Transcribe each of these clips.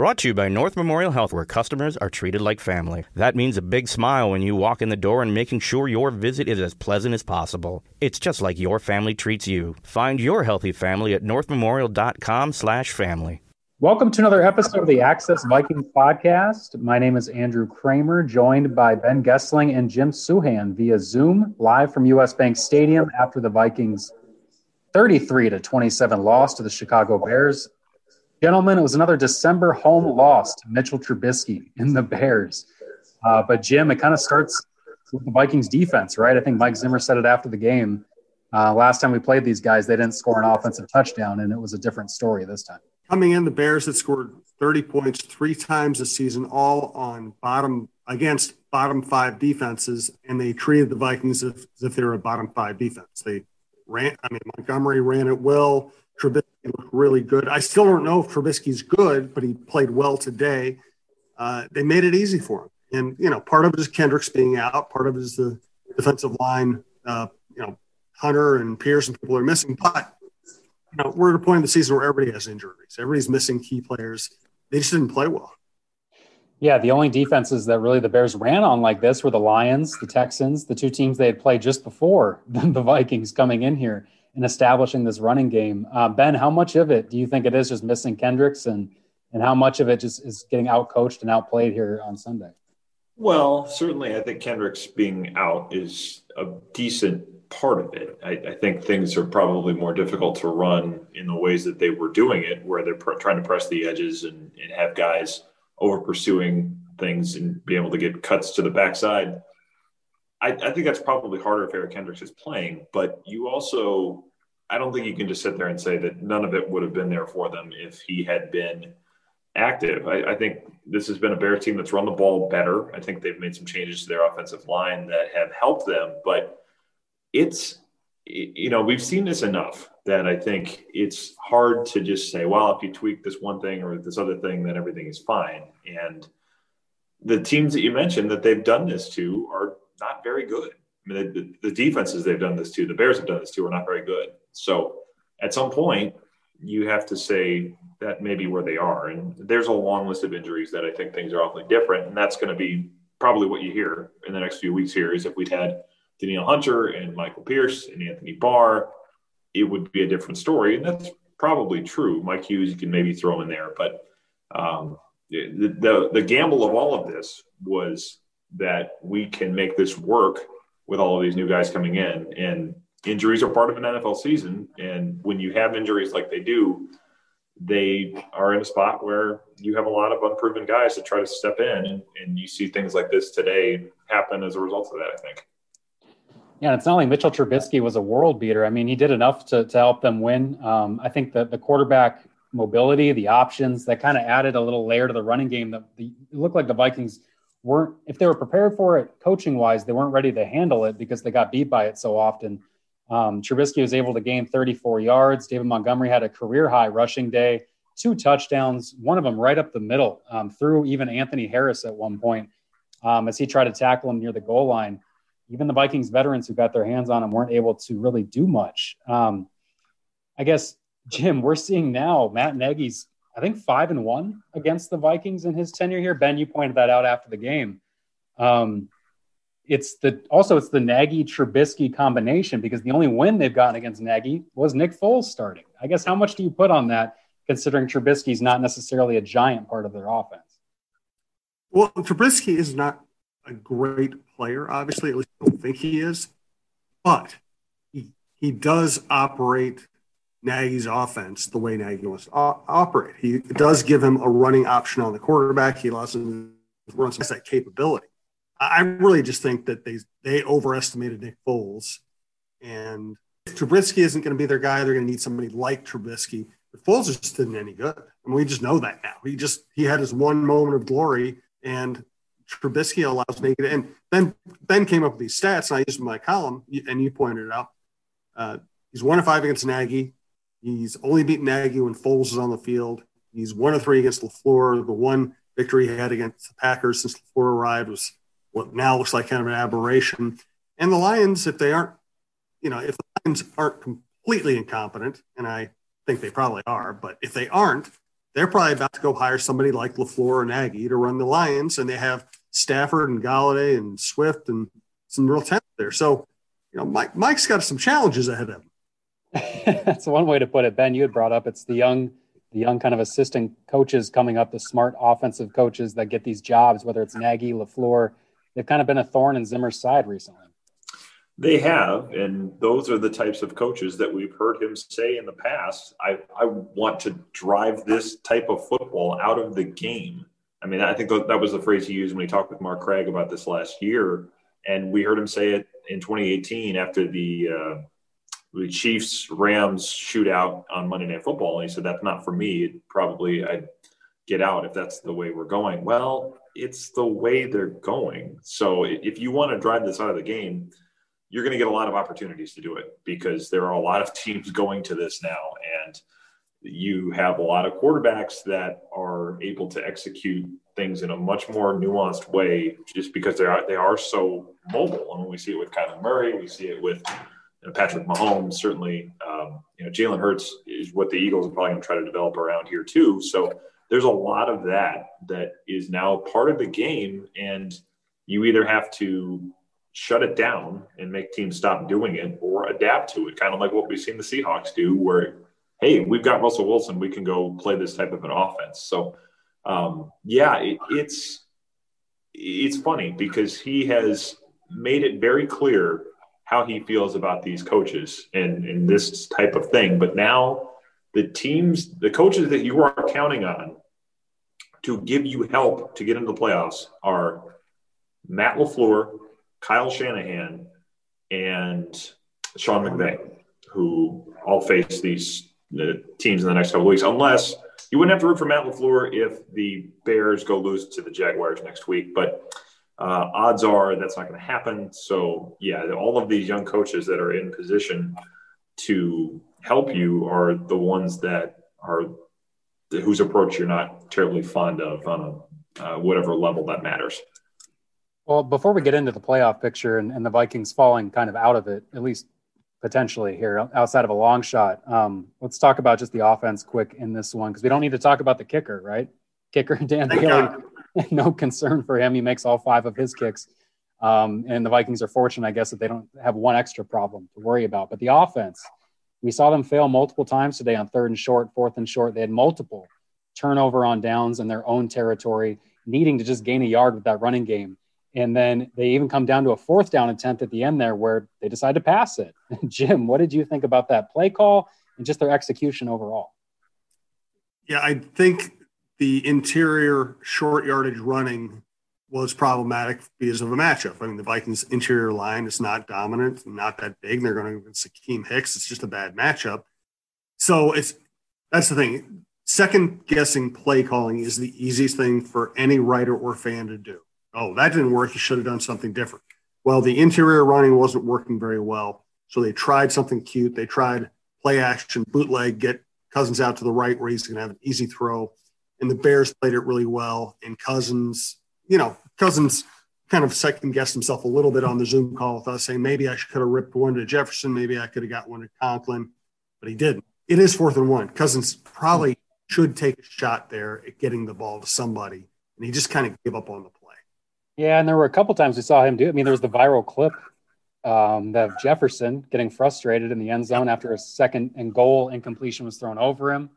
Brought to you by North Memorial Health, where customers are treated like family. That means a big smile when you walk in the door and making sure your visit is as pleasant as possible. It's just like your family treats you. Find your healthy family at northmemorial.com/family. Welcome to another episode of the Access Vikings podcast. My name is Andrew Krammer, joined by Ben Goessling and Jim Souhan via Zoom, live from US Bank Stadium after the Vikings 33 to 27 loss to the Chicago Bears. Gentlemen, it was another December home loss to Mitchell Trubisky in the Bears. Uh, but Jim, it kind of starts with the Vikings defense, right? I think Mike Zimmer said it after the game. Uh, last time we played these guys, they didn't score an offensive touchdown, and it was a different story this time. Coming in, the Bears had scored 30 points three times this season, all on bottom against bottom five defenses, and they treated the Vikings as, if they were a bottom five defense. They ran, I mean, Montgomery ran it well. Trubisky looked really good. I still don't know if Trubisky's good, but he played well today. Uh, they made it easy for him. And, you know, part of it is Kendricks being out, part of it is the defensive line, uh, you know, Hunter and Pierce and people are missing. But you know, we're at a point in the season where everybody has injuries. Everybody's missing key players. They just didn't play well. Yeah, the only defenses that really the Bears ran on like this were the Lions, the Texans, the two teams they had played just before the Vikings coming in here establishing this running game. Uh, ben, how much of it do you think it is just missing Kendricks, and and how much of it just is getting outcoached and outplayed here on Sunday? Well, certainly, I think Kendricks being out is a decent part of it. I, I, think things are probably more difficult to run in the ways that they were doing it, where they're pr- trying to press the edges and, and have guys over pursuing things and be able to get cuts to the backside. I, I, think that's probably harder if Eric Kendricks is playing, but you also, I don't think you can just sit there and say that none of it would have been there for them if he had been active. I, I think this has been a Bears team that's run the ball better. I think they've made some changes to their offensive line that have helped them, but it's you know we've seen this enough that I think it's hard to just say, well, if you tweak this one thing or this other thing, then everything is fine. And the teams that you mentioned that they've done this to are not very good. I mean, the, the defenses they've done this to, the Bears have done this to, are not very good. So at some point, you have to say that may be where they are. And there's a long list of injuries that I think things are awfully different. And that's going to be probably what you hear in the next few weeks here is if we'd had Danielle Hunter and Michael Pierce and Anthony Barr, it would be a different story. And that's probably true. Mike Hughes, you can maybe throw in there. But um, the, the, the gamble of all of this was that we can make this work with all of these new guys coming in. And injuries are part of an NFL season. And when you have injuries like they do, they are in a spot where you have a lot of unproven guys to try to step in. And, and you see things like this today happen as a result of that, I think. Yeah, it's not like Mitchell Trubisky was a world beater. I mean, he did enough to, to help them win. Um, I think that the quarterback mobility, the options, that kind of added a little layer to the running game. That the, it looked like the Vikings weren't, if they were prepared for it coaching wise, they weren't ready to handle it because they got beat by it so often. Um, Trubisky was able to gain 34 yards. David Montgomery had a career high rushing day, two touchdowns, one of them right up the middle, um, through even Anthony Harris at one point um, as he tried to tackle him near the goal line even the Vikings veterans who got their hands on him weren't able to really do much. Um, I guess, Jim, we're seeing now Matt Nagy's, I think, five and one against the Vikings in his tenure here. Ben, you pointed that out after the game. Um, it's the also it's the Nagy Trubisky combination because the only win they've gotten against Nagy was Nick Foles starting. I guess how much do you put on that, considering Trubisky's not necessarily a giant part of their offense? Well, Trubisky is not a great player, obviously. At least I don't think he is. But he, he does operate Nagy's offense the way Nagy wants to operate. He does give him a running option on the quarterback. He allows him to run that capability. I really just think that they they overestimated Nick Foles, and if Trubisky isn't going to be their guy. They're going to need somebody like Trubisky. But Foles just isn't any good. I mean, we just know that now. He just he had his one moment of glory, and Trubisky allows Nagy. And then Ben came up with these stats, and I used my column, and you pointed it out. Uh, he's one of five against Nagy. He's only beaten Nagy when Foles is on the field. He's one of three against LaFleur. The one victory he had against the Packers since LaFleur arrived was what now looks like kind of an aberration. And the Lions, if they aren't, you know, if the Lions aren't completely incompetent, and I think they probably are, but if they aren't, they're probably about to go hire somebody like LaFleur and Nagy to run the Lions, and they have Stafford and Golladay and Swift and some real talent there. So, you know, Mike Mike's got some challenges ahead of him. That's one way to put it. Ben, you had brought up it's the young, the young kind of assistant coaches coming up, the smart offensive coaches that get these jobs, whether it's Nagy, LaFleur. They've kind of been a thorn in Zimmer's side recently. They have, and those are the types of coaches that we've heard him say in the past. I, I want to drive this type of football out of the game. I mean, I think that was the phrase he used when he talked with Mark Craig about this last year, and we heard him say it in 2018 after the uh, the Chiefs Rams shootout on Monday Night Football. And he said that's not for me. Probably I'd get out if that's the way we're going. Well, it's the way they're going. So if you want to drive this out of the game you're going to get a lot of opportunities to do it because there are a lot of teams going to this now and you have a lot of quarterbacks that are able to execute things in a much more nuanced way just because they are they are so mobile and when we see it with Kyler Murray we see it with you know, Patrick Mahomes certainly um, you know Jalen Hurts is what the Eagles are probably going to try to develop around here too so there's a lot of that that is now part of the game and you either have to shut it down and make teams stop doing it or adapt to it, kind of like what we've seen the Seahawks do, where, hey, we've got Russell Wilson, we can go play this type of an offense. So, um, yeah, it, it's it's funny because he has made it very clear how he feels about these coaches and, and this type of thing. But now the teams, the coaches that you are counting on to give you help to get into the playoffs are Matt LaFleur, Kyle Shanahan and Sean McVay, who all face these the teams in the next couple weeks, unless you wouldn't have to root for Matt LaFleur if the Bears go lose to the Jaguars next week. But uh, odds are that's not going to happen. So, yeah, all of these young coaches that are in position to help you are the ones that are whose approach you're not terribly fond of on a, uh, whatever level that matters. Well, before we get into the playoff picture and, and, the Vikings falling kind of out of it, at least potentially here outside of a long shot, um, let's talk about just the offense quick in this one because we don't need to talk about the kicker, right? Kicker Dan Bailey, no concern for him. He makes all five of his kicks. Um, and the Vikings are fortunate, I guess, that they don't have one extra problem to worry about. But the offense, we saw them fail multiple times today on third and short, fourth and short. They had multiple turnover on downs in their own territory, needing to just gain a yard with that running game. And then they even come down to a fourth down attempt at the end there where they decide to pass it. Jim, what did you think about that play call and just their execution overall? Yeah, I think the interior short yardage running was problematic because of a matchup. I mean, the Vikings' interior line is not dominant, not that big. They're going to against Akiem Hicks. It's just a bad matchup. So it's that's the thing. Second guessing play calling is the easiest thing for any writer or fan to do oh, that didn't work. You should have done something different. Well, the interior running wasn't working very well. So they tried something cute. They tried play action, bootleg, get Cousins out to the right where he's going to have an easy throw. And the Bears played it really well. And Cousins, you know, Cousins kind of second guessed himself a little bit on the Zoom call with us, saying maybe I could have ripped one to Jefferson. Maybe I could have got one to Conklin, but he didn't. It is fourth and one. Cousins probably should take a shot there at getting the ball to somebody. And he just kind of gave up on the play. yeah, and there were a couple times we saw him do. I mean, there was the viral clip um, of Jefferson getting frustrated in the end zone after a second and goal incompletion was thrown over him.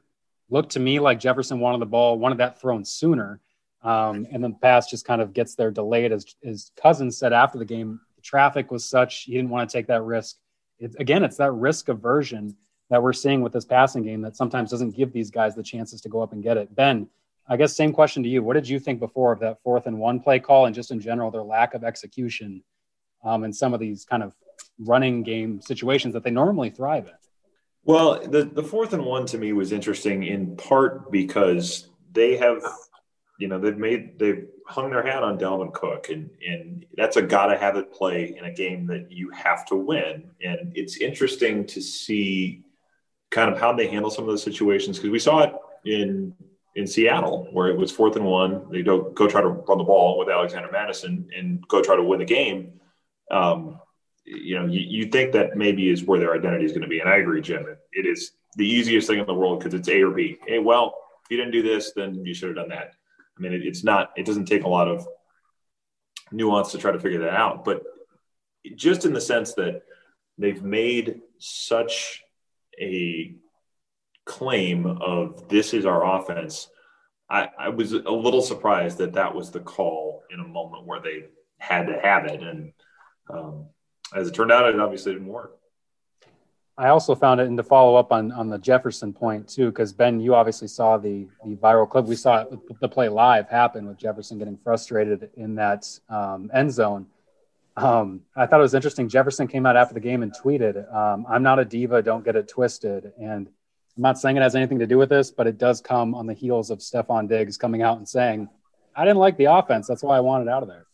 Looked to me like Jefferson wanted the ball, wanted that thrown sooner, um, and the pass just kind of gets there delayed. As his cousin said after the game, the traffic was such he didn't want to take that risk. It, again, it's that risk aversion that we're seeing with this passing game that sometimes doesn't give these guys the chances to go up and get it. Ben, I guess same question to you. What did you think before of that fourth and one play call, and just in general their lack of execution um, in some of these kind of running game situations that they normally thrive in? Well, the the fourth and one to me was interesting in part because they have, you know, they've made they've hung their hat on Dalvin Cook, and and that's a gotta have it play in a game that you have to win, and it's interesting to see kind of how they handle some of those situations because we saw it in in Seattle, where it was fourth and one. They go go try to run the ball with Alexander Mattison and go try to win the game. Um, you know, you, you think that maybe is where their identity is going to be. And I agree, Jim. It, it is the easiest thing in the world because it's A or B. Hey, well, if you didn't do this, then you should have done that. I mean, it, it's not. It doesn't take a lot of nuance to try to figure that out, but just in the sense that they've made such a claim of this is our offense. I, I was a little surprised that that was the call in a moment where they had to have it, and um, as it turned out, it obviously didn't work. I also found it, and to follow up on on the Jefferson point too, because Ben, you obviously saw the the viral clip. We saw it, the play live happen with Jefferson getting frustrated in that um, end zone. Um, I thought it was interesting. Jefferson came out after the game and tweeted, um, "I'm not a diva. Don't get it twisted." And I'm not saying it has anything to do with this, but it does come on the heels of Stefon Diggs coming out and saying, "I didn't like the offense. That's why I wanted out of there."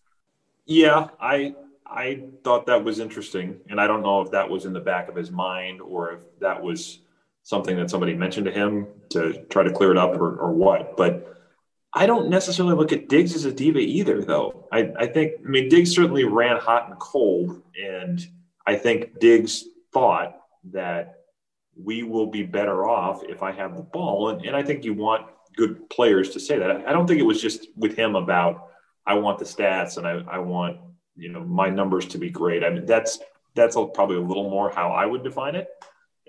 Yeah, I I thought that was interesting, and I don't know if that was in the back of his mind or if that was something that somebody mentioned to him to try to clear it up or, or what. But I don't necessarily look at Diggs as a diva either, though. I, I think, I mean, Diggs certainly ran hot and cold, and I think Diggs thought that we will be better off if I have the ball. And, and I think you want good players to say that. I don't think it was just with him about, I want the stats and I, I want you know my numbers to be great. I mean that's that's probably a little more how I would define it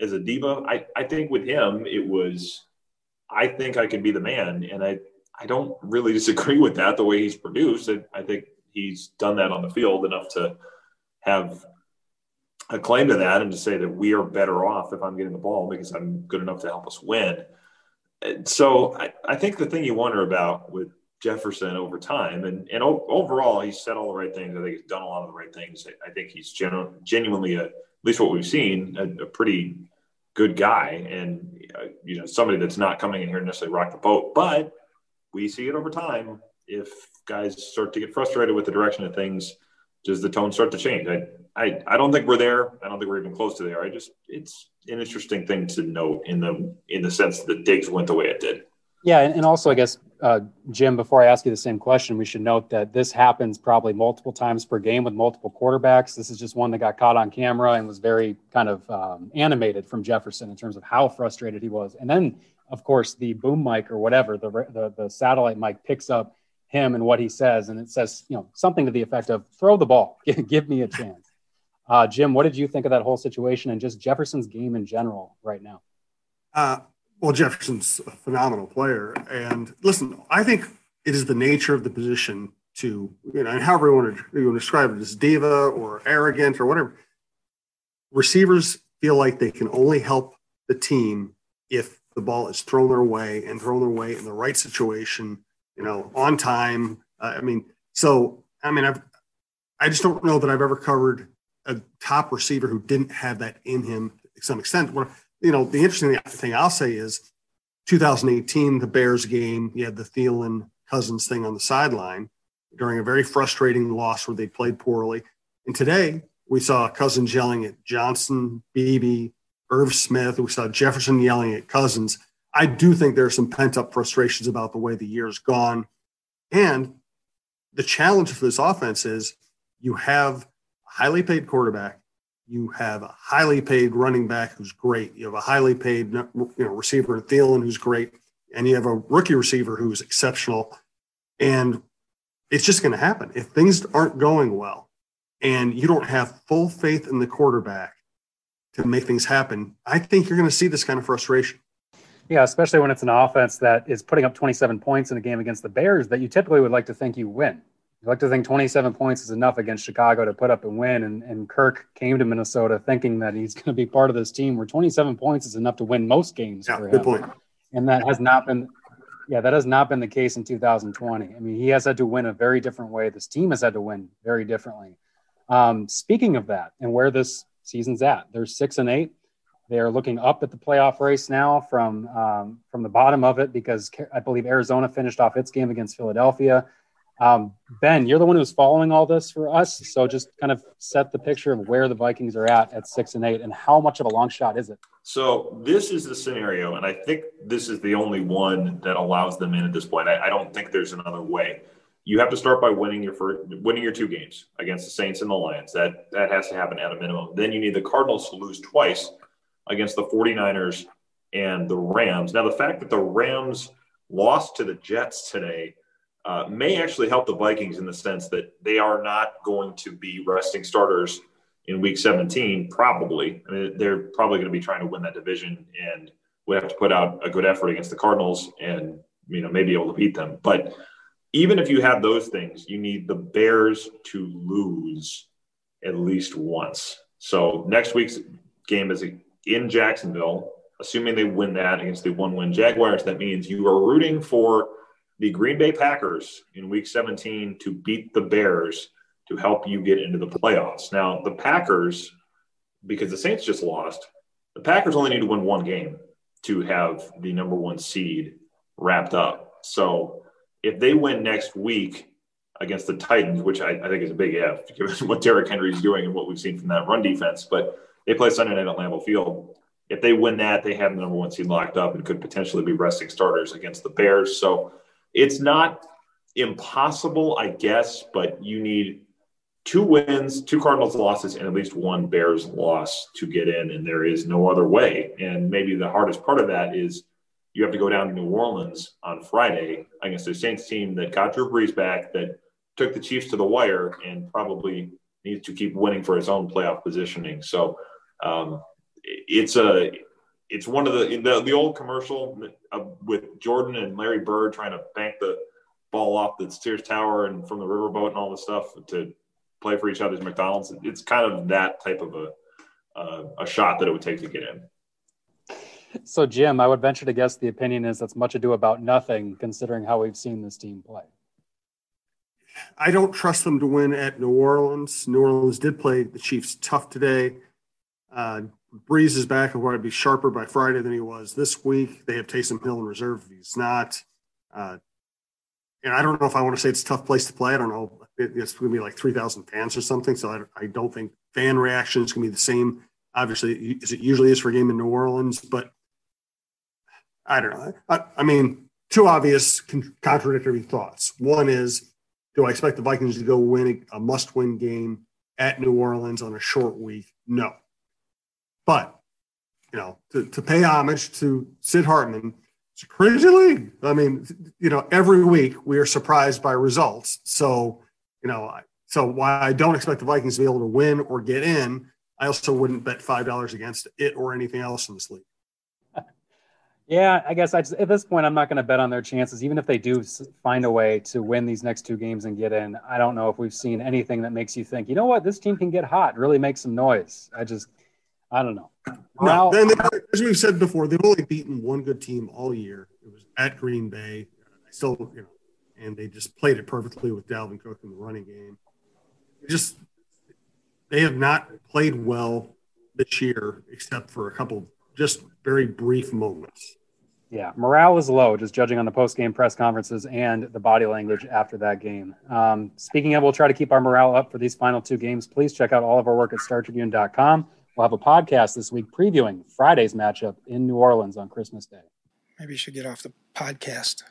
as a diva. I I think with him it was I think I can be the man, and I I don't really disagree with that the way he's produced. I, I think he's done that on the field enough to have a claim to that and to say that we are better off if I'm getting the ball because I'm good enough to help us win. So I, I think the thing you wonder about with Jefferson over time. And and overall, he's said all the right things. I think he's done a lot of the right things. I think he's genu- genuinely, a, at least what we've seen, a, a pretty good guy and uh, you know somebody that's not coming in here necessarily rock the boat. But we see it over time. If guys start to get frustrated with the direction of things, does the tone start to change? I, I, I don't think we're there. I don't think we're even close to there. I just it's an interesting thing to note in the in the sense that Diggs went the way it did. Yeah, and, also I guess uh, Jim, before I ask you the same question, we should note that this happens probably multiple times per game with multiple quarterbacks. This is just one that got caught on camera and was very kind of um, animated from Jefferson in terms of how frustrated he was. And then, of course, the boom mic or whatever, the, the, the satellite mic picks up him and what he says, and it says, you know, something to the effect of "throw the ball, give me a chance." Uh, Jim, what did you think of that whole situation and just Jefferson's game in general right now? Uh, well, Jefferson's a phenomenal player. And listen, I think it is the nature of the position to, you know, and however you want to, you want to describe it as diva or arrogant or whatever. Receivers feel like they can only help the team if the ball is thrown their way and thrown their way in the right situation, you know, on time. Uh, I mean, so, I mean, I've, I just don't know that I've ever covered a top receiver who didn't have that in him to some extent you know, the interesting thing I'll say is 2018, the Bears game, you had the Thielen Cousins thing on the sideline during a very frustrating loss where they played poorly. And today we saw Cousins yelling at Johnson, Beebe, Irv Smith. We saw Jefferson yelling at Cousins. I do think there are some pent up frustrations about the way the year's gone. And the challenge for this offense is you have a highly paid quarterback you have a highly paid running back who's great. You have a highly paid you know receiver in Thielen who's great, and you have a rookie receiver who's exceptional. And it's just going to happen if things aren't going well, and you don't have full faith in the quarterback to make things happen. I think you're going to see this kind of frustration. Yeah, especially when it's an offense that is putting up 27 points in a game against the Bears that you typically would like to think you win. You like to think 27 points is enough against Chicago to put up and win. And, and Kirk came to Minnesota thinking that he's going to be part of this team where 27 points is enough to win most games. Yeah, good point. And that has not been, yeah, that has not been the case in 2020. I mean, he has had to win a very different way. This team has had to win very differently. Um, speaking of that and where this season's at, they're six and eight. They are looking up at the playoff race now from um, from the bottom of it because I believe Arizona finished off its game against Philadelphia. Um, ben, you're the one who's following all this for us. So just kind of set the picture of where the Vikings are at at six and eight and how much of a long shot is it? So this is the scenario, and I think this is the only one that allows them in at this point. I, I don't think there's another way. You have to start by winning your first, winning your two games against the Saints and the Lions. That that has to happen at a minimum. Then you need the Cardinals to lose twice against the 49ers and the Rams. Now the fact that the Rams lost to the Jets today uh, may actually help the Vikings in the sense that they are not going to be resting starters in week 17, probably. I mean, they're probably going to be trying to win that division and we have to put out a good effort against the Cardinals and, you know, maybe able to beat them. But even if you have those things, you need the Bears to lose at least once. So next week's game is in Jacksonville. Assuming they win that against the one win Jaguars, that means you are rooting for the Green Bay Packers in week 17 to beat the Bears to help you get into the playoffs. Now, the Packers, because the Saints just lost, the Packers only need to win one game to have the number one seed wrapped up. So if they win next week against the Titans, which I, I think is a big if, given what Derrick Henry's doing and what we've seen from that run defense, but they play Sunday night at Lambeau Field. If they win that, they have the number one seed locked up and could potentially be resting starters against the Bears. So it's not impossible, I guess, but you need two wins, two Cardinals losses, and at least one Bears loss to get in, and there is no other way. And maybe the hardest part of that is you have to go down to New Orleans on Friday against a Saints team that got Drew Brees back, that took the Chiefs to the wire, and probably needs to keep winning for its own playoff positioning. So um, it's a it's one of the the, the old commercial uh, with Jordan and Larry Bird trying to bank the ball off the Sears Tower and from the riverboat and all this stuff to play for each other's McDonald's. It's kind of that type of a uh, a shot that it would take to get in. So, Jim, I would venture to guess the opinion is that's much ado about nothing, considering how we've seen this team play. I don't trust them to win at New Orleans. New Orleans did play the Chiefs tough today. Uh, Brees is back and to be sharper by Friday than he was this week. They have Taysom Hill in reserve. if He's not. Uh, and I don't know if I want to say it's a tough place to play. I don't know. It, it's going to be like 3,000 fans or something. So I, I don't think fan reaction is going to be the same, obviously, as it usually is for a game in New Orleans. But I don't know. I, I mean, two obvious con- contradictory thoughts. One is, do I expect the Vikings to go win a, a must win game at New Orleans on a short week? No. But, you know, to, to pay homage to Sid Hartman, it's a crazy league. I mean, you know, every week we are surprised by results. So, you know, so while I don't expect the Vikings to be able to win or get in, I also wouldn't bet five dollars against it or anything else in this league. Yeah, I guess I just, at this point I'm not going to bet on their chances, even if they do find a way to win these next two games and get in. I don't know if we've seen anything that makes you think, you know what, this team can get hot, really make some noise. I just I don't know. No, then as we've said before, they've only beaten one good team all year. It was at Green Bay. I still, you know, and they just played it perfectly with Dalvin Cook in the running game. Just they have not played well this year, except for a couple just very brief moments. Yeah, morale is low, just judging on the post game press conferences and the body language after that game. Um, speaking of, we'll try to keep our morale up for these final two games. Please check out all of our work at StarTribune.com. We'll have a podcast this week previewing Friday's matchup in New Orleans on Christmas Day. Maybe you should get off the podcast.